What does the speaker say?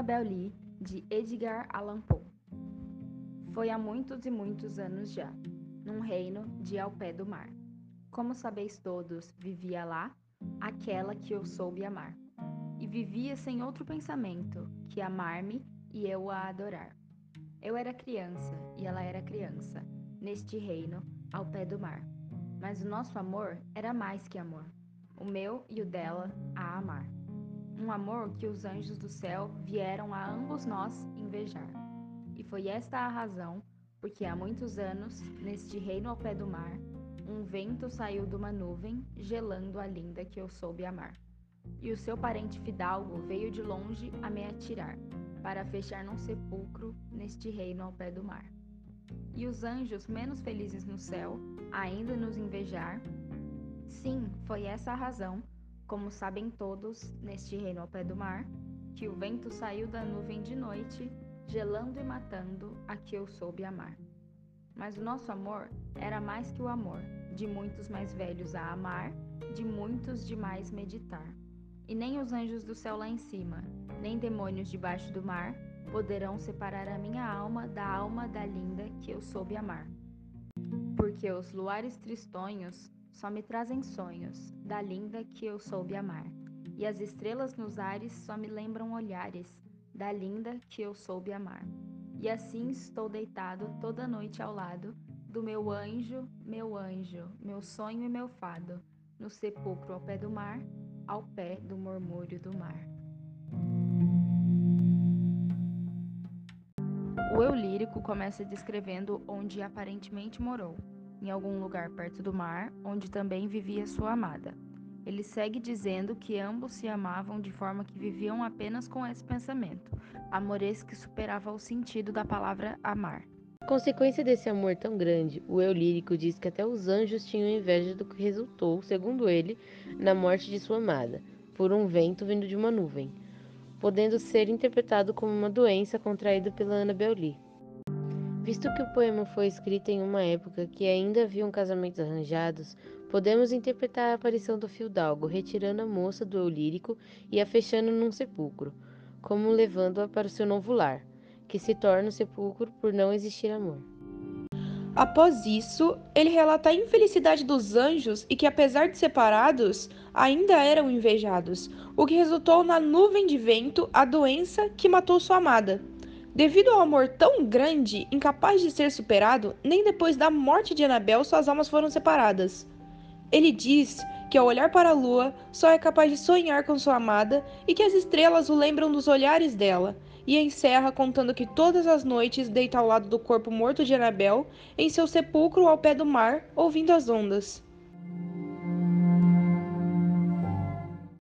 Annabel Lee, de Edgar Allan Poe. Foi há muitos e muitos anos já, num reino de ao pé do mar. Como sabeis todos, vivia lá aquela que eu soube amar. E vivia sem outro pensamento que amar-me e eu a adorar. Eu era criança e ela era criança, neste reino, ao pé do mar. Mas o nosso amor era mais que amor, o meu e o dela a amar. Um amor que os anjos do céu vieram a ambos nós invejar. E foi esta a razão porque há muitos anos, neste reino ao pé do mar, um vento saiu de uma nuvem, gelando a linda que eu soube amar. E o seu parente fidalgo veio de longe a me atirar para fechar num sepulcro neste reino ao pé do mar. E os anjos menos felizes no céu, ainda nos invejar? Sim, foi essa a razão, como sabem todos, neste reino ao pé do mar, que o vento saiu da nuvem de noite, gelando e matando a que eu soube amar. Mas o nosso amor era mais que o amor, de muitos mais velhos a amar, de muitos de mais meditar. E nem os anjos do céu lá em cima, nem demônios debaixo do mar poderão separar a minha alma da alma da linda que eu soube amar. Porque os luares tristonhos só me trazem sonhos da linda que eu soube amar, e as estrelas nos ares só me lembram olhares da linda que eu soube amar. E assim estou deitado toda noite ao lado do meu anjo, meu anjo, meu sonho e meu fado, no sepulcro ao pé do mar, ao pé do murmúrio do mar. O eu lírico começa descrevendo onde aparentemente morou, em algum lugar perto do mar, onde também vivia sua amada. Ele segue dizendo que ambos se amavam de forma que viviam apenas com esse pensamento, amores que superava o sentido da palavra amar. Consequência desse amor tão grande, o eu lírico diz que até os anjos tinham inveja do que resultou, segundo ele, na morte de sua amada, por um vento vindo de uma nuvem podendo ser interpretado como uma doença contraída pela Annabel Lee. Visto que o poema foi escrito em uma época que ainda haviam casamentos arranjados, podemos interpretar a aparição do fidalgo retirando a moça do eu lírico e a fechando num sepulcro, como levando-a para o seu novo lar, que se torna o sepulcro por não existir amor. Após isso, ele relata a infelicidade dos anjos e que, apesar de separados, ainda eram invejados, o que resultou na nuvem de vento, a doença que matou sua amada. Devido ao amor tão grande, incapaz de ser superado, nem depois da morte de Anabel suas almas foram separadas. Ele diz que ao olhar para a lua, só é capaz de sonhar com sua amada e que as estrelas o lembram dos olhares dela, e encerra contando que todas as noites deita ao lado do corpo morto de Anabel, em seu sepulcro ao pé do mar, ouvindo as ondas.